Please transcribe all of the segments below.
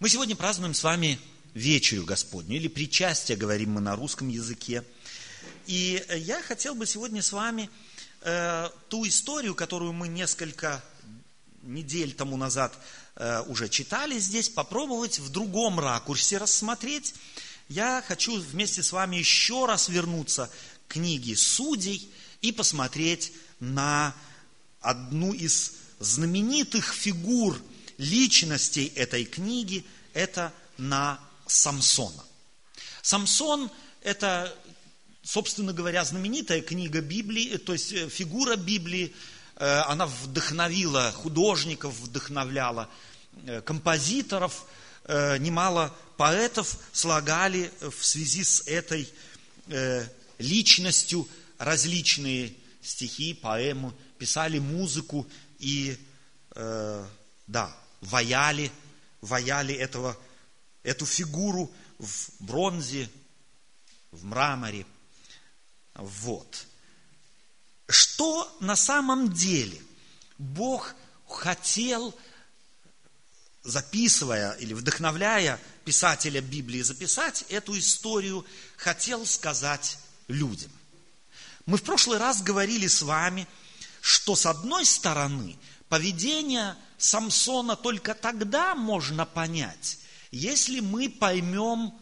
Мы сегодня празднуем с вами вечерю Господню, или причастие, говорим мы на русском языке. И я хотел бы сегодня с вами э, ту историю, которую мы несколько недель тому назад э, уже читали здесь, попробовать в другом ракурсе рассмотреть. Я хочу вместе с вами еще раз вернуться к книге Судей и посмотреть на одну из знаменитых фигур личностей этой книги, это на Самсона. Самсон – это, собственно говоря, знаменитая книга Библии, то есть э, фигура Библии, э, она вдохновила художников, вдохновляла э, композиторов, немало поэтов слагали в связи с этой личностью. Различные стихи, поэмы, писали музыку и, да, ваяли, ваяли этого эту фигуру в бронзе, в мраморе. Вот. Что на самом деле Бог хотел, записывая или вдохновляя писателя Библии записать эту историю, хотел сказать людям. Мы в прошлый раз говорили с вами, что с одной стороны поведение Самсона только тогда можно понять, если мы поймем,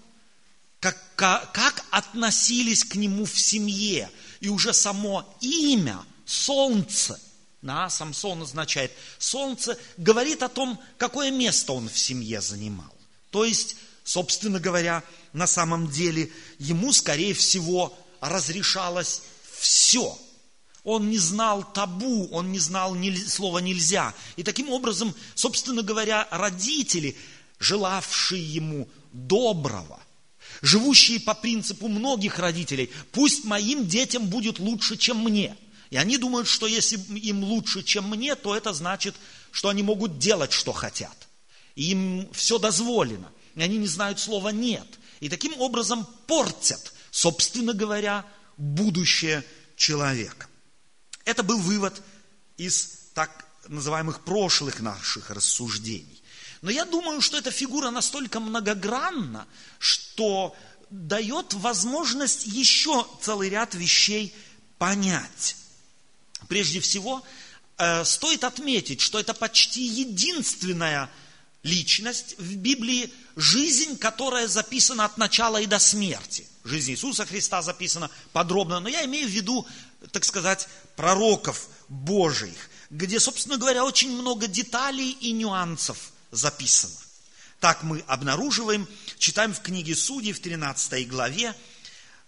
как, как, относились к нему в семье, и уже само имя, солнце, на Самсон означает солнце, говорит о том, какое место он в семье занимал. То есть, собственно говоря, на самом деле ему, скорее всего, разрешалось все. Он не знал табу, он не знал слова нельзя. И таким образом, собственно говоря, родители – желавшие ему доброго, живущие по принципу многих родителей, пусть моим детям будет лучше, чем мне. И они думают, что если им лучше, чем мне, то это значит, что они могут делать, что хотят. Им все дозволено. И они не знают слова «нет». И таким образом портят, собственно говоря, будущее человека. Это был вывод из так называемых прошлых наших рассуждений. Но я думаю, что эта фигура настолько многогранна, что дает возможность еще целый ряд вещей понять. Прежде всего, э, стоит отметить, что это почти единственная личность в Библии, жизнь, которая записана от начала и до смерти. Жизнь Иисуса Христа записана подробно, но я имею в виду, так сказать, пророков Божьих, где, собственно говоря, очень много деталей и нюансов записано. Так мы обнаруживаем, читаем в книге Судей в 13 главе,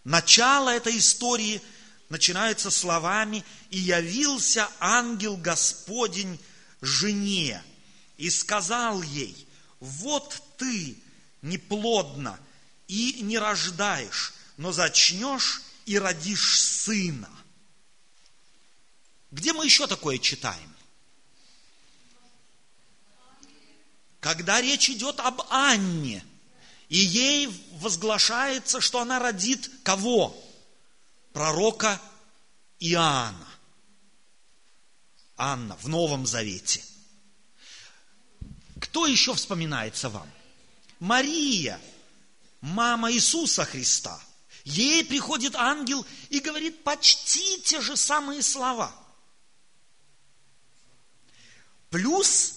начало этой истории начинается словами «И явился ангел Господень жене, и сказал ей, вот ты неплодна и не рождаешь, но зачнешь и родишь сына». Где мы еще такое читаем? когда речь идет об Анне, и ей возглашается, что она родит кого? Пророка Иоанна. Анна в Новом Завете. Кто еще вспоминается вам? Мария, мама Иисуса Христа. Ей приходит ангел и говорит почти те же самые слова. Плюс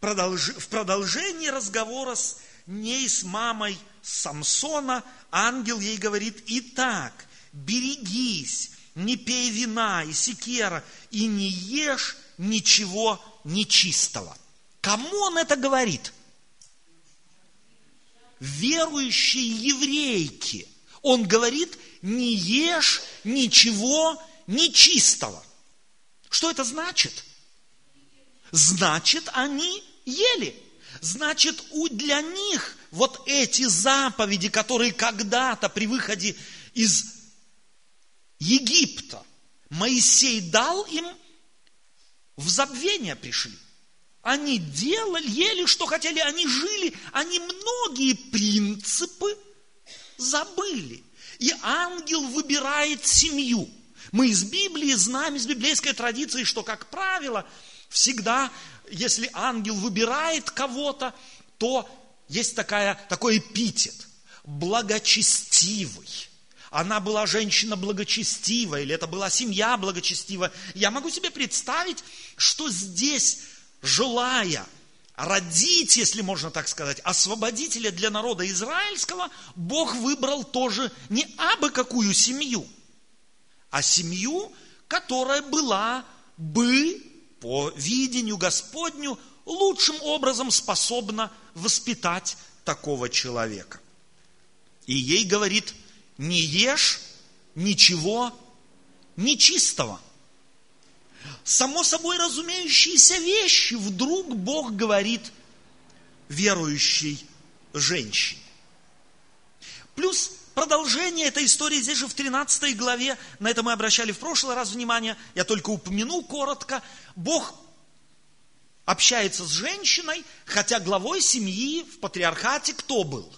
в продолжении разговора с ней, с мамой Самсона, ангел ей говорит, итак, берегись, не пей вина и секера, и не ешь ничего нечистого. Кому он это говорит? Верующей еврейке. Он говорит, не ешь ничего нечистого. Что это значит? Значит, они ели. Значит, для них вот эти заповеди, которые когда-то при выходе из Египта Моисей дал им, в забвение пришли. Они делали, ели, что хотели, они жили, они многие принципы забыли. И ангел выбирает семью. Мы из Библии знаем, из библейской традиции, что, как правило, всегда если ангел выбирает кого-то, то есть такая, такой эпитет – благочестивый. Она была женщина благочестивая, или это была семья благочестивая. Я могу себе представить, что здесь, желая родить, если можно так сказать, освободителя для народа израильского, Бог выбрал тоже не абы какую семью, а семью, которая была бы по видению Господню лучшим образом способна воспитать такого человека. И ей говорит, не ешь ничего нечистого. Само собой разумеющиеся вещи вдруг Бог говорит верующей женщине. Плюс продолжение этой истории здесь же в 13 главе, на это мы обращали в прошлый раз внимание, я только упомяну коротко, Бог общается с женщиной, хотя главой семьи в патриархате кто был?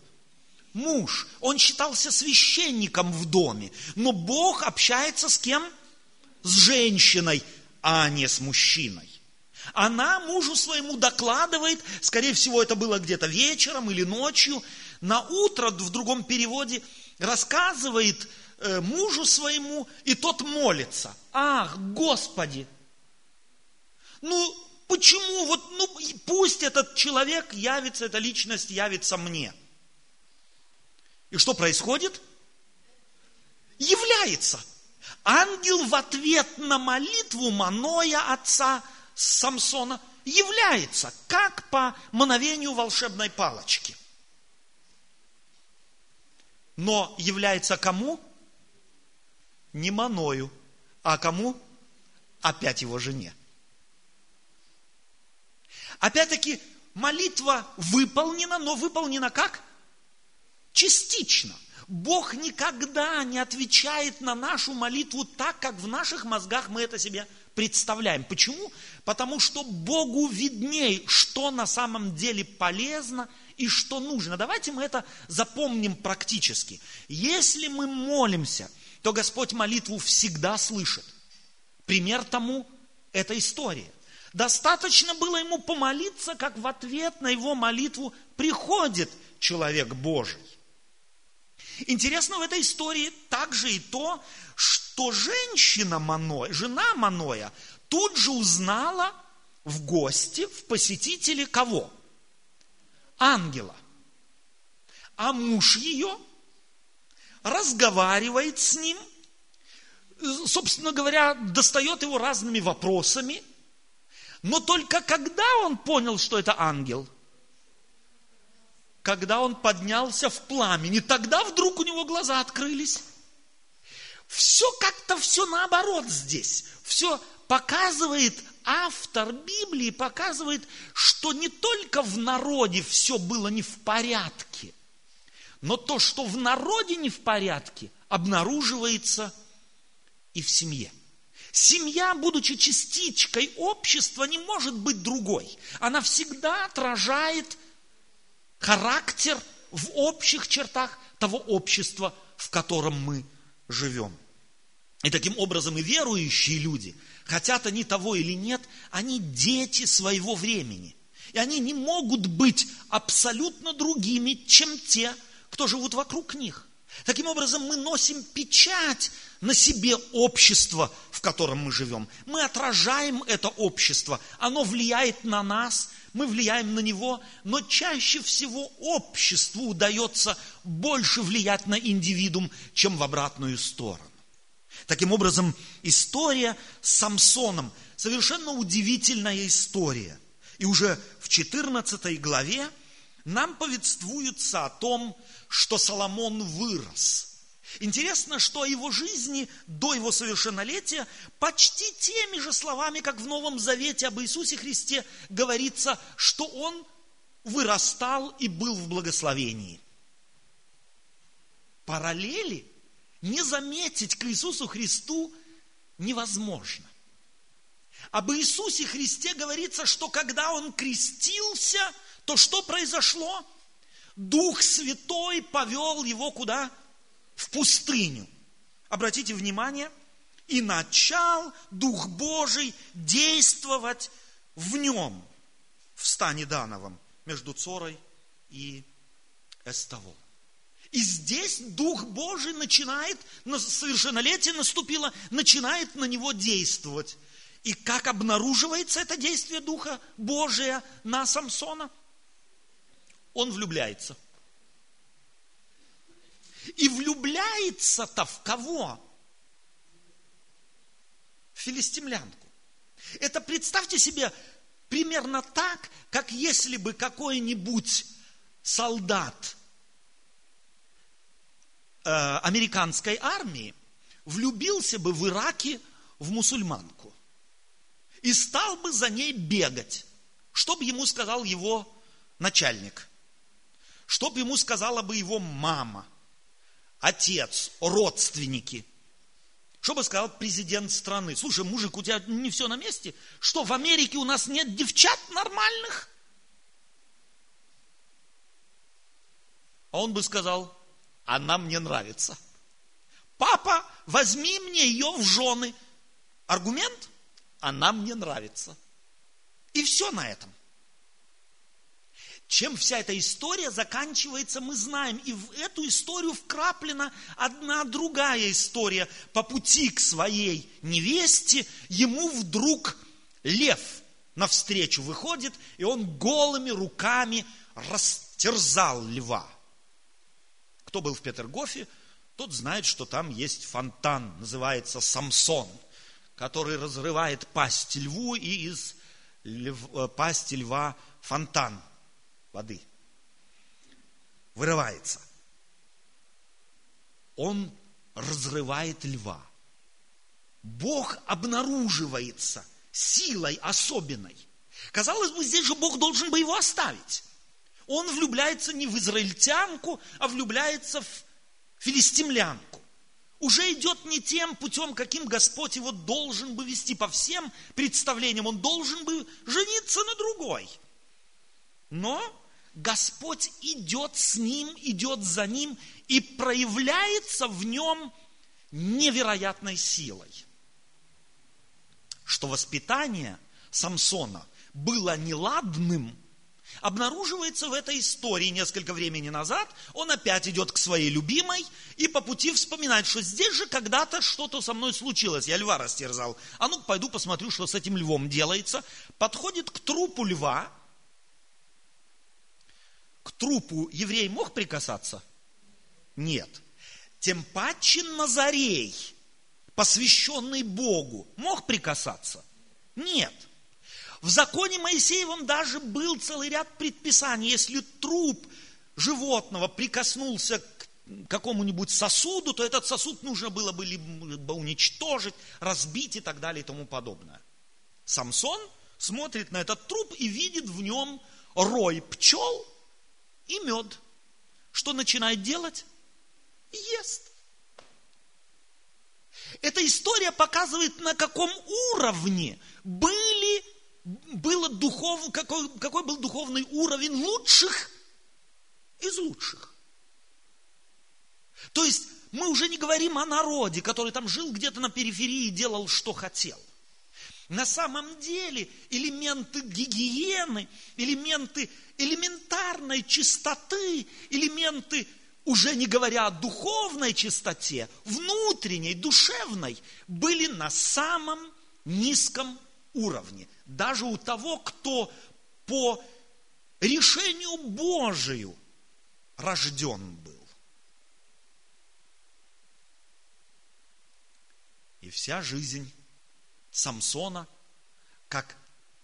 Муж. Он считался священником в доме. Но Бог общается с кем? С женщиной, а не с мужчиной. Она мужу своему докладывает, скорее всего, это было где-то вечером или ночью, на утро в другом переводе рассказывает э, мужу своему, и тот молится. Ах, Господи! Ну, Почему? Вот, ну, пусть этот человек явится, эта личность явится мне. И что происходит? Является. Ангел в ответ на молитву Маноя, отца Самсона, является, как по мановению волшебной палочки. Но является кому? Не Маною, а кому? Опять его жене. Опять-таки, молитва выполнена, но выполнена как? Частично. Бог никогда не отвечает на нашу молитву так, как в наших мозгах мы это себе представляем. Почему? Потому что Богу видней, что на самом деле полезно и что нужно. Давайте мы это запомним практически. Если мы молимся, то Господь молитву всегда слышит. Пример тому – это история. Достаточно было ему помолиться, как в ответ на его молитву приходит человек Божий. Интересно в этой истории также и то, что женщина Маноя, жена Маноя, тут же узнала в гости, в посетителе кого? Ангела. А муж ее разговаривает с ним, собственно говоря, достает его разными вопросами – но только когда он понял, что это ангел? Когда он поднялся в пламени, тогда вдруг у него глаза открылись. Все все наоборот здесь. Все показывает, автор Библии показывает, что не только в народе все было не в порядке, но то, что в народе не в порядке, обнаруживается и в семье. Семья, будучи частичкой общества, не может быть другой. Она всегда отражает характер в общих чертах того общества, в котором мы живем. И таким образом и верующие люди, хотят они того или нет, они дети своего времени. И они не могут быть абсолютно другими, чем те, кто живут вокруг них. Таким образом, мы носим печать на себе общества, в котором мы живем. Мы отражаем это общество, оно влияет на нас, мы влияем на него, но чаще всего обществу удается больше влиять на индивидуум, чем в обратную сторону. Таким образом, история с Самсоном совершенно удивительная история. И уже в 14 главе нам повествуется о том, что Соломон вырос – Интересно, что о его жизни до его совершеннолетия почти теми же словами, как в Новом Завете об Иисусе Христе, говорится, что он вырастал и был в благословении. Параллели не заметить к Иисусу Христу невозможно. Об Иисусе Христе говорится, что когда Он крестился, то что произошло? Дух Святой повел его куда? в пустыню. Обратите внимание, и начал Дух Божий действовать в нем, в стане Дановом, между Цорой и эстово. И здесь Дух Божий начинает, совершеннолетие наступило, начинает на него действовать. И как обнаруживается это действие Духа Божия на Самсона? Он влюбляется. И влюбляется-то в кого? Филистимлянку. Это представьте себе примерно так, как если бы какой-нибудь солдат э, американской армии влюбился бы в Ираке в мусульманку и стал бы за ней бегать. Что бы ему сказал его начальник? Что бы ему сказала бы его мама, отец, родственники? Что бы сказал президент страны? Слушай, мужик, у тебя не все на месте? Что, в Америке у нас нет девчат нормальных? А он бы сказал, она мне нравится. Папа, возьми мне ее в жены. Аргумент? Она мне нравится. И все на этом. Чем вся эта история заканчивается, мы знаем. И в эту историю вкраплена одна другая история. По пути к своей невесте ему вдруг лев навстречу выходит, и он голыми руками растерзал льва. Кто был в Петергофе, тот знает, что там есть фонтан, называется Самсон, который разрывает пасть льву и из льв, э, пасти льва фонтан воды вырывается. Он разрывает льва. Бог обнаруживается силой особенной. Казалось бы, здесь же Бог должен бы его оставить. Он влюбляется не в израильтянку, а влюбляется в филистимлянку. Уже идет не тем путем, каким Господь его должен бы вести по всем представлениям. Он должен бы жениться на другой. Но Господь идет с ним, идет за ним и проявляется в нем невероятной силой. Что воспитание Самсона было неладным, обнаруживается в этой истории несколько времени назад. Он опять идет к своей любимой и по пути вспоминает, что здесь же когда-то что-то со мной случилось. Я льва растерзал. А ну, пойду посмотрю, что с этим львом делается. Подходит к трупу льва, к трупу еврей мог прикасаться? Нет. Тем паче Назарей, посвященный Богу, мог прикасаться? Нет. В законе Моисеевом даже был целый ряд предписаний. Если труп животного прикоснулся к какому-нибудь сосуду, то этот сосуд нужно было бы либо уничтожить, разбить и так далее и тому подобное. Самсон смотрит на этот труп и видит в нем рой пчел, и мед. Что начинает делать? Ест. Эта история показывает, на каком уровне были, было духов, какой, какой был духовный уровень лучших из лучших. То есть мы уже не говорим о народе, который там жил где-то на периферии и делал, что хотел. На самом деле элементы гигиены, элементы элементарной чистоты, элементы, уже не говоря о духовной чистоте, внутренней, душевной, были на самом низком уровне. Даже у того, кто по решению Божию рожден был. И вся жизнь Самсона как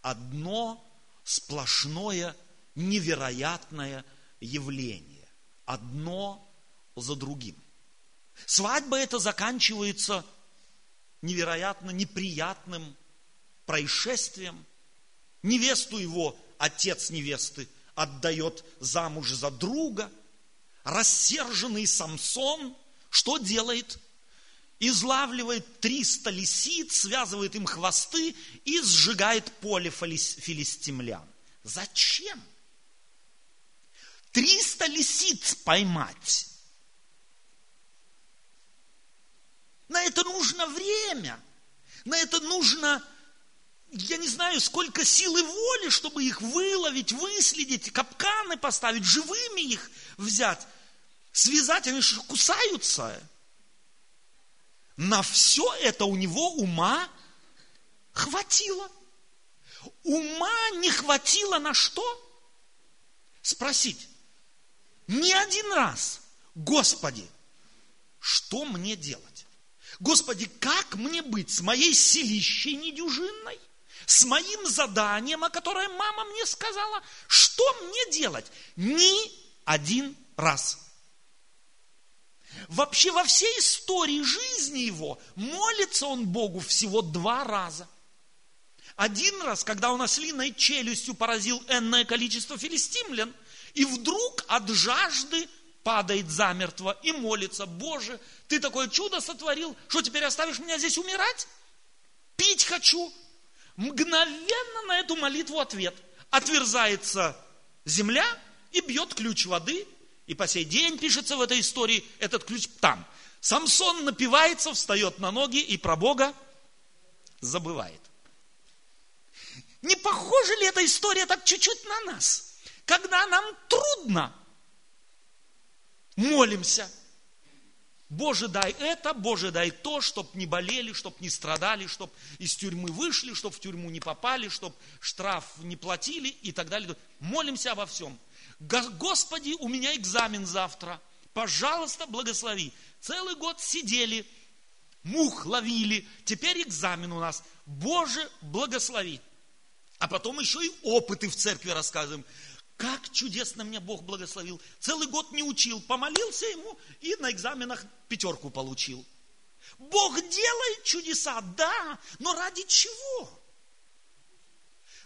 одно сплошное невероятное явление. Одно за другим. Свадьба это заканчивается невероятно неприятным происшествием. Невесту его, отец невесты, отдает замуж за друга. Рассерженный Самсон что делает? излавливает 300 лисиц, связывает им хвосты и сжигает поле филистимлян. Зачем? 300 лисиц поймать. На это нужно время. На это нужно я не знаю, сколько силы воли, чтобы их выловить, выследить, капканы поставить, живыми их взять, связать, они же кусаются. На все это у него ума хватило. Ума не хватило на что? Спросить. Не один раз. Господи, что мне делать? Господи, как мне быть с моей силищей недюжинной? С моим заданием, о которое мама мне сказала? Что мне делать? Ни один раз. Вообще во всей истории жизни его молится он Богу всего два раза. Один раз, когда он ослиной челюстью поразил энное количество филистимлян, и вдруг от жажды падает замертво и молится, Боже, ты такое чудо сотворил, что теперь оставишь меня здесь умирать? Пить хочу. Мгновенно на эту молитву ответ. Отверзается земля и бьет ключ воды, и по сей день пишется в этой истории этот ключ там. Самсон напивается, встает на ноги и про Бога забывает. Не похожа ли эта история так чуть-чуть на нас? Когда нам трудно, молимся. Боже, дай это, Боже, дай то, чтоб не болели, чтоб не страдали, чтоб из тюрьмы вышли, чтоб в тюрьму не попали, чтоб штраф не платили и так далее. Молимся обо всем. Господи, у меня экзамен завтра. Пожалуйста, благослови. Целый год сидели, мух ловили, теперь экзамен у нас. Боже, благослови. А потом еще и опыты в церкви рассказываем. Как чудесно меня Бог благословил. Целый год не учил, помолился ему и на экзаменах пятерку получил. Бог делает чудеса, да, но ради чего?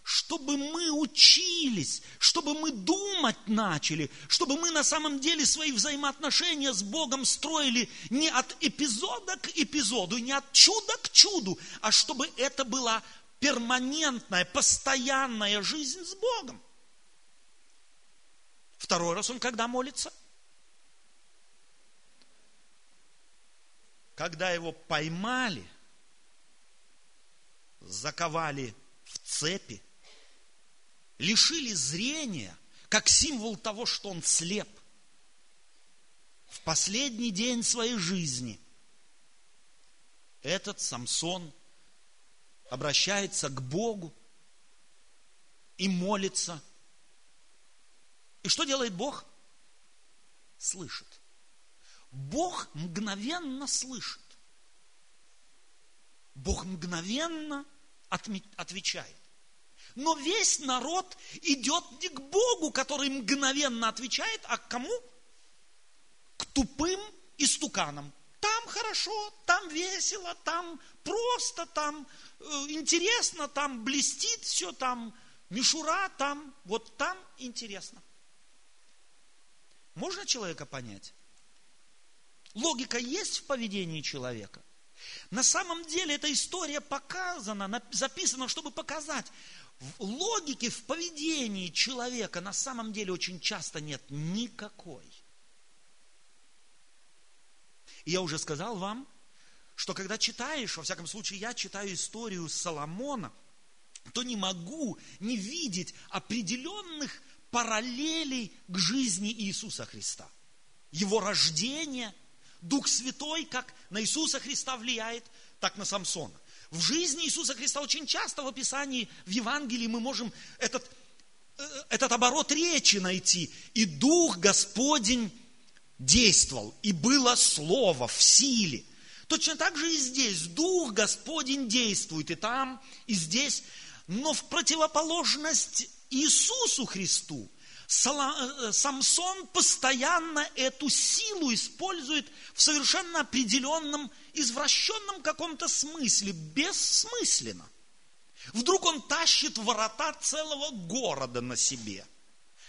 Чтобы мы учились, чтобы мы думать начали, чтобы мы на самом деле свои взаимоотношения с Богом строили не от эпизода к эпизоду, не от чуда к чуду, а чтобы это была перманентная, постоянная жизнь с Богом. Второй раз он когда молится? Когда его поймали, заковали в цепи, лишили зрения, как символ того, что он слеп. В последний день своей жизни этот Самсон обращается к Богу и молится. И что делает Бог? Слышит. Бог мгновенно слышит. Бог мгновенно отвечает. Но весь народ идет не к Богу, который мгновенно отвечает, а к кому? К тупым истуканам. Там хорошо, там весело, там просто, там э, интересно, там блестит все, там мишура, там, вот там интересно. Можно человека понять? Логика есть в поведении человека. На самом деле эта история показана, записана, чтобы показать, в логике, в поведении человека на самом деле очень часто нет никакой. И я уже сказал вам, что когда читаешь, во всяком случае, я читаю историю Соломона, то не могу не видеть определенных параллелей к жизни Иисуса Христа. Его рождение, Дух Святой, как на Иисуса Христа влияет, так на Самсона. В жизни Иисуса Христа очень часто в описании, в Евангелии мы можем этот, э, этот оборот речи найти. И Дух Господень действовал, и было Слово в силе. Точно так же и здесь Дух Господень действует и там, и здесь. Но в противоположность Иисусу Христу э, Самсон постоянно эту силу использует в совершенно определенном, извращенном каком-то смысле, бессмысленно. Вдруг он тащит ворота целого города на себе,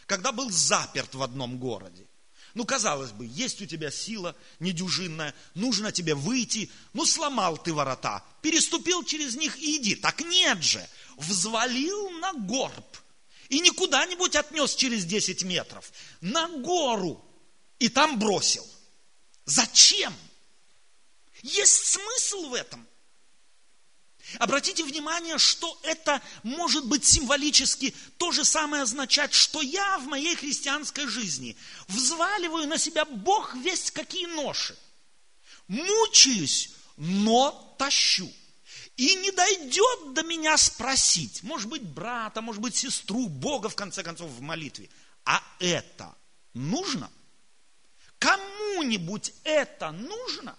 когда был заперт в одном городе. Ну, казалось бы, есть у тебя сила недюжинная, нужно тебе выйти, ну, сломал ты ворота, переступил через них и иди. Так нет же, взвалил на горб и не куда-нибудь отнес через 10 метров, на гору и там бросил. Зачем? Есть смысл в этом. Обратите внимание, что это может быть символически то же самое означать, что я в моей христианской жизни взваливаю на себя Бог весть какие ноши. Мучаюсь, но тащу. И не дойдет до меня спросить, может быть, брата, может быть, сестру, Бога, в конце концов, в молитве. А это нужно? Кому-нибудь это нужно?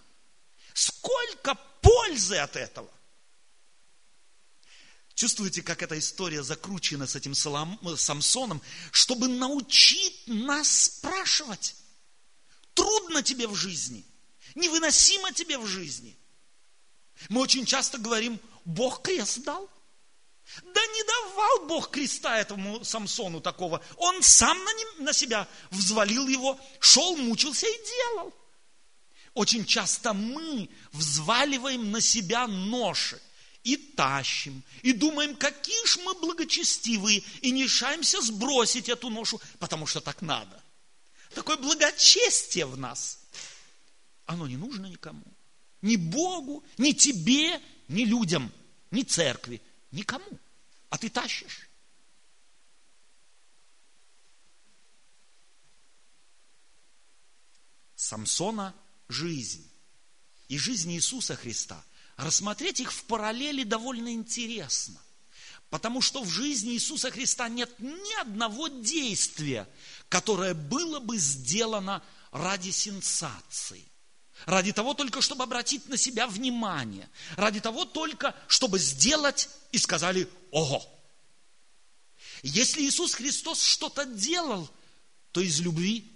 Сколько пользы от этого? Чувствуете, как эта история закручена с этим Самсоном, чтобы научить нас спрашивать. Трудно тебе в жизни, невыносимо тебе в жизни. Мы очень часто говорим, Бог крест дал. Да не давал Бог креста этому Самсону такого. Он сам на, ним, на себя взвалил его, шел, мучился и делал. Очень часто мы взваливаем на себя ноши и тащим, и думаем, какие ж мы благочестивые, и не решаемся сбросить эту ношу, потому что так надо. Такое благочестие в нас, оно не нужно никому. Ни Богу, ни тебе, ни людям, ни церкви, никому. А ты тащишь. Самсона жизнь и жизнь Иисуса Христа, рассмотреть их в параллели довольно интересно. Потому что в жизни Иисуса Христа нет ни одного действия, которое было бы сделано ради сенсации. Ради того только, чтобы обратить на себя внимание. Ради того только, чтобы сделать и сказали «Ого!». Если Иисус Христос что-то делал, то из любви.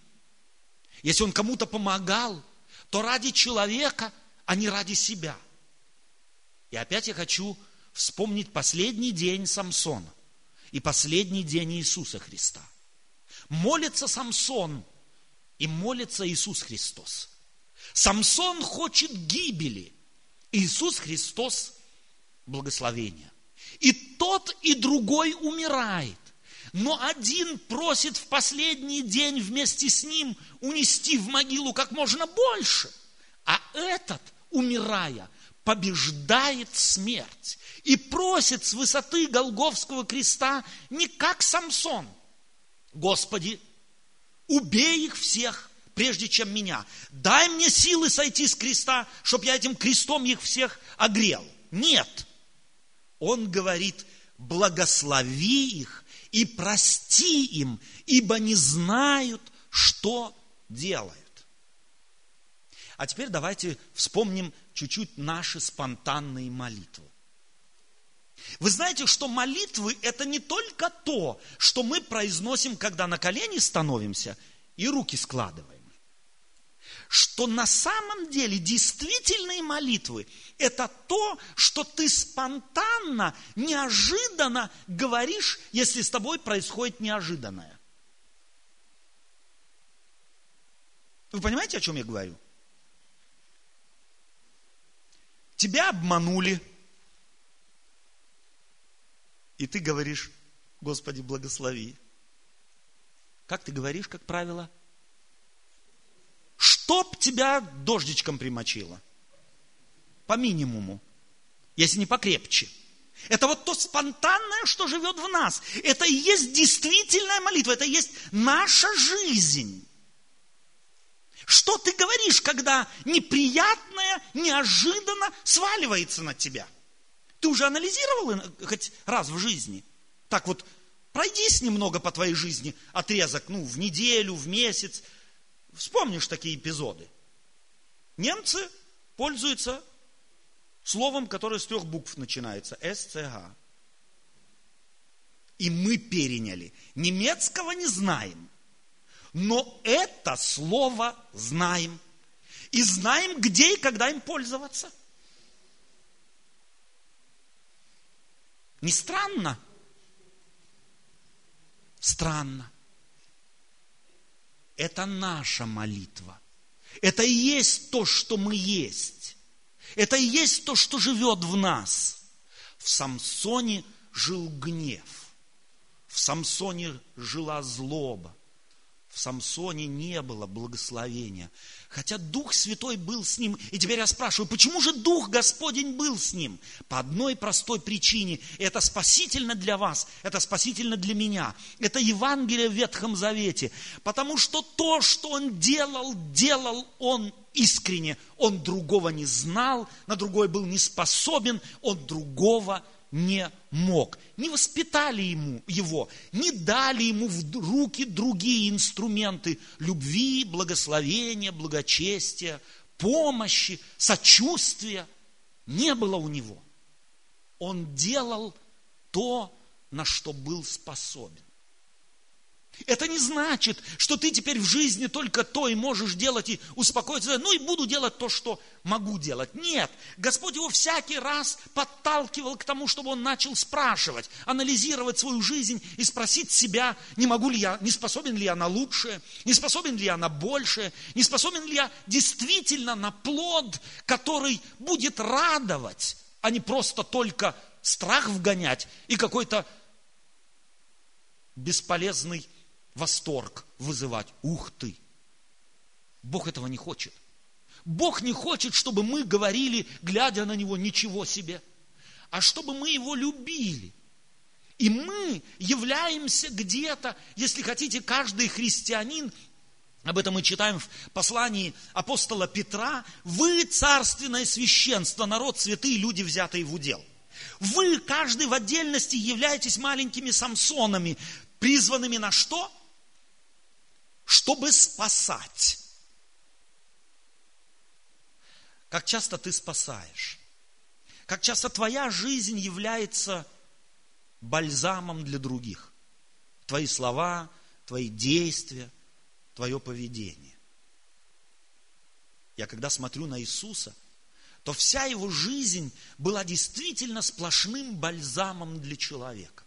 Если Он кому-то помогал, то ради человека, а не ради себя. И опять я хочу вспомнить последний день Самсона и последний день Иисуса Христа. Молится Самсон и молится Иисус Христос – Самсон хочет гибели. Иисус Христос – благословение. И тот, и другой умирает. Но один просит в последний день вместе с ним унести в могилу как можно больше. А этот, умирая, побеждает смерть и просит с высоты Голговского креста не как Самсон. Господи, убей их всех, прежде чем меня. Дай мне силы сойти с креста, чтобы я этим крестом их всех огрел. Нет. Он говорит, благослови их и прости им, ибо не знают, что делают. А теперь давайте вспомним чуть-чуть наши спонтанные молитвы. Вы знаете, что молитвы – это не только то, что мы произносим, когда на колени становимся и руки складываем что на самом деле действительные молитвы – это то, что ты спонтанно, неожиданно говоришь, если с тобой происходит неожиданное. Вы понимаете, о чем я говорю? Тебя обманули, и ты говоришь, Господи, благослови. Как ты говоришь, как правило – чтоб тебя дождичком примочило. По минимуму, если не покрепче. Это вот то спонтанное, что живет в нас. Это и есть действительная молитва, это и есть наша жизнь. Что ты говоришь, когда неприятное неожиданно сваливается на тебя? Ты уже анализировал хоть раз в жизни? Так вот, пройдись немного по твоей жизни, отрезок, ну, в неделю, в месяц, Вспомнишь такие эпизоды. Немцы пользуются словом, которое с трех букв начинается. СЦГ. И мы переняли. Немецкого не знаем. Но это слово знаем. И знаем, где и когда им пользоваться. Не странно? Странно. Это наша молитва. Это и есть то, что мы есть. Это и есть то, что живет в нас. В Самсоне жил гнев. В Самсоне жила злоба. В Самсоне не было благословения. Хотя Дух Святой был с ним. И теперь я спрашиваю, почему же Дух Господень был с ним? По одной простой причине. Это спасительно для вас, это спасительно для меня. Это Евангелие в Ветхом Завете. Потому что то, что он делал, делал он искренне. Он другого не знал, на другой был не способен, он другого не мог. Не воспитали ему его, не дали ему в руки другие инструменты любви, благословения, благочестия, помощи, сочувствия. Не было у него. Он делал то, на что был способен. Это не значит, что ты теперь в жизни только то и можешь делать и успокоиться. Ну и буду делать то, что могу делать. Нет, Господь его всякий раз подталкивал к тому, чтобы он начал спрашивать, анализировать свою жизнь и спросить себя, не могу ли я, не способен ли я на лучшее, не способен ли я на большее, не способен ли я действительно на плод, который будет радовать, а не просто только страх вгонять и какой-то бесполезный восторг вызывать. Ух ты! Бог этого не хочет. Бог не хочет, чтобы мы говорили, глядя на Него, ничего себе, а чтобы мы Его любили. И мы являемся где-то, если хотите, каждый христианин, об этом мы читаем в послании апостола Петра, вы царственное священство, народ святые, люди, взятые в удел. Вы, каждый в отдельности, являетесь маленькими Самсонами, призванными на что? Чтобы спасать. Как часто ты спасаешь? Как часто твоя жизнь является бальзамом для других? Твои слова, твои действия, твое поведение. Я когда смотрю на Иисуса, то вся его жизнь была действительно сплошным бальзамом для человека,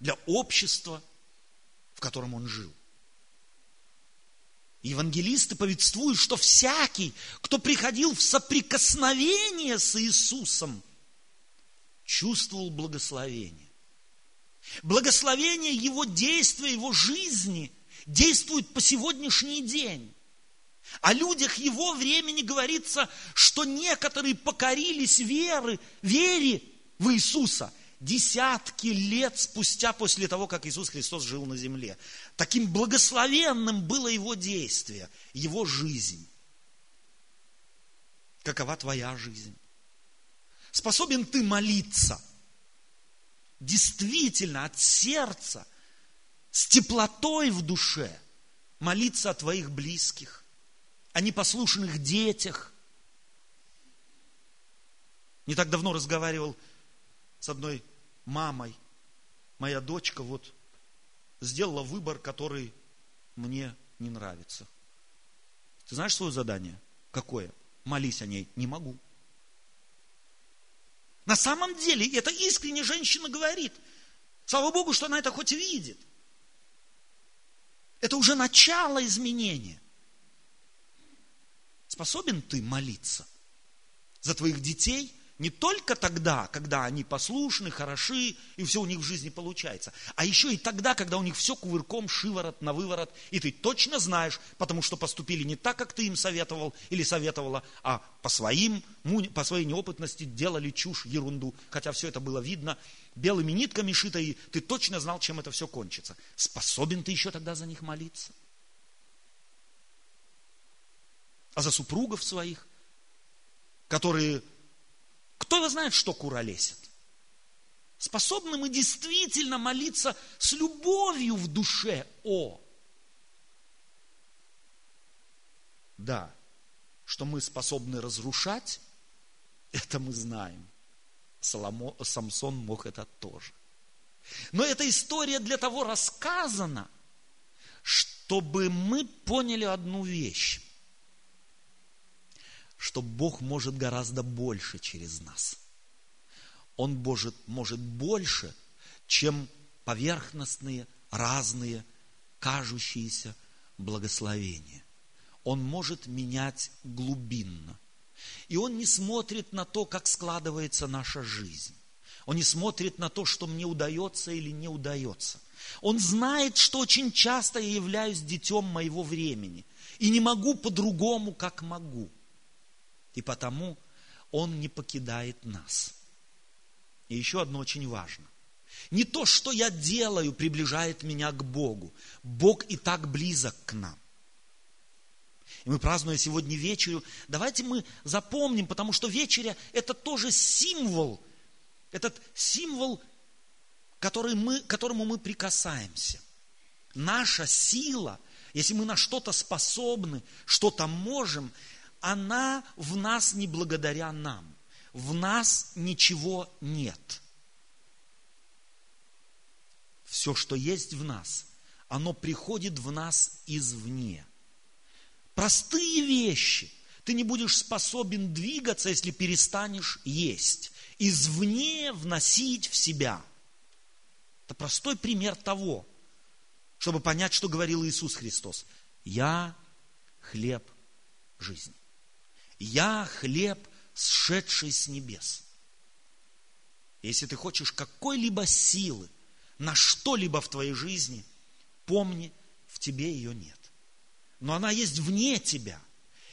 для общества, в котором он жил. Евангелисты повествуют, что всякий, кто приходил в соприкосновение с Иисусом, чувствовал благословение. Благословение Его действия, Его жизни действует по сегодняшний день. О людях Его времени говорится, что некоторые покорились веры, вере в Иисуса – десятки лет спустя после того, как Иисус Христос жил на земле. Таким благословенным было его действие, его жизнь. Какова твоя жизнь? Способен ты молиться? Действительно, от сердца, с теплотой в душе, молиться о твоих близких, о непослушных детях. Не так давно разговаривал с одной мамой, моя дочка вот сделала выбор, который мне не нравится. Ты знаешь свое задание? Какое? Молись о ней. Не могу. На самом деле, это искренне женщина говорит. Слава Богу, что она это хоть видит. Это уже начало изменения. Способен ты молиться за твоих детей – не только тогда, когда они послушны, хороши, и все у них в жизни получается, а еще и тогда, когда у них все кувырком, шиворот на выворот, и ты точно знаешь, потому что поступили не так, как ты им советовал или советовала, а по, своим, по своей неопытности делали чушь, ерунду, хотя все это было видно, белыми нитками шито, и ты точно знал, чем это все кончится. Способен ты еще тогда за них молиться? А за супругов своих, которые кто его знает, что куролесит? Способны мы действительно молиться с любовью в душе о. Да, что мы способны разрушать, это мы знаем. Соломо, Самсон мог это тоже. Но эта история для того рассказана, чтобы мы поняли одну вещь что Бог может гораздо больше через нас. Он может, может больше, чем поверхностные, разные, кажущиеся благословения. Он может менять глубинно. И он не смотрит на то, как складывается наша жизнь. Он не смотрит на то, что мне удается или не удается. Он знает, что очень часто я являюсь детем моего времени. И не могу по-другому, как могу. И потому Он не покидает нас. И еще одно очень важно. Не то, что я делаю, приближает меня к Богу. Бог и так близок к нам. И мы празднуя сегодня вечерю, давайте мы запомним, потому что вечеря – это тоже символ, этот символ, который мы, к которому мы прикасаемся. Наша сила, если мы на что-то способны, что-то можем, она в нас не благодаря нам. В нас ничего нет. Все, что есть в нас, оно приходит в нас извне – Простые вещи. Ты не будешь способен двигаться, если перестанешь есть. Извне вносить в себя. Это простой пример того, чтобы понять, что говорил Иисус Христос. Я хлеб жизни. Я хлеб, сшедший с небес. Если ты хочешь какой-либо силы на что-либо в твоей жизни, помни, в тебе ее нет но она есть вне тебя.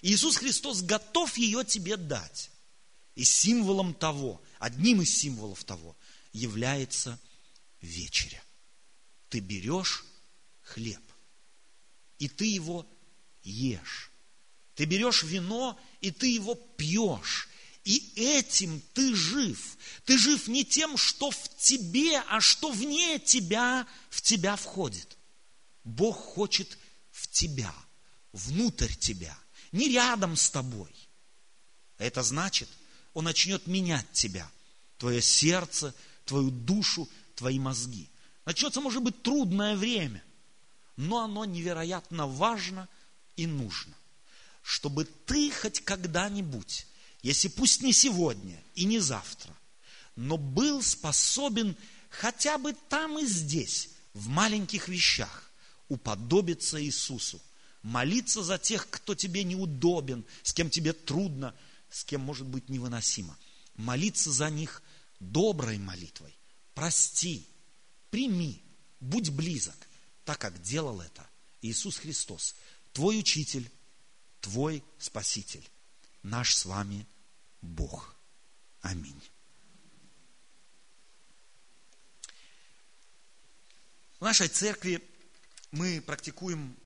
Иисус Христос готов ее тебе дать. И символом того, одним из символов того, является вечеря. Ты берешь хлеб, и ты его ешь. Ты берешь вино, и ты его пьешь. И этим ты жив. Ты жив не тем, что в тебе, а что вне тебя, в тебя входит. Бог хочет в тебя – внутрь тебя, не рядом с тобой. Это значит, Он начнет менять тебя, твое сердце, твою душу, твои мозги. Начнется, может быть, трудное время, но оно невероятно важно и нужно, чтобы ты хоть когда-нибудь, если пусть не сегодня и не завтра, но был способен хотя бы там и здесь, в маленьких вещах, уподобиться Иисусу – молиться за тех, кто тебе неудобен, с кем тебе трудно, с кем может быть невыносимо. Молиться за них доброй молитвой. Прости, прими, будь близок, так как делал это Иисус Христос, твой учитель, твой спаситель, наш с вами Бог. Аминь. В нашей церкви мы практикуем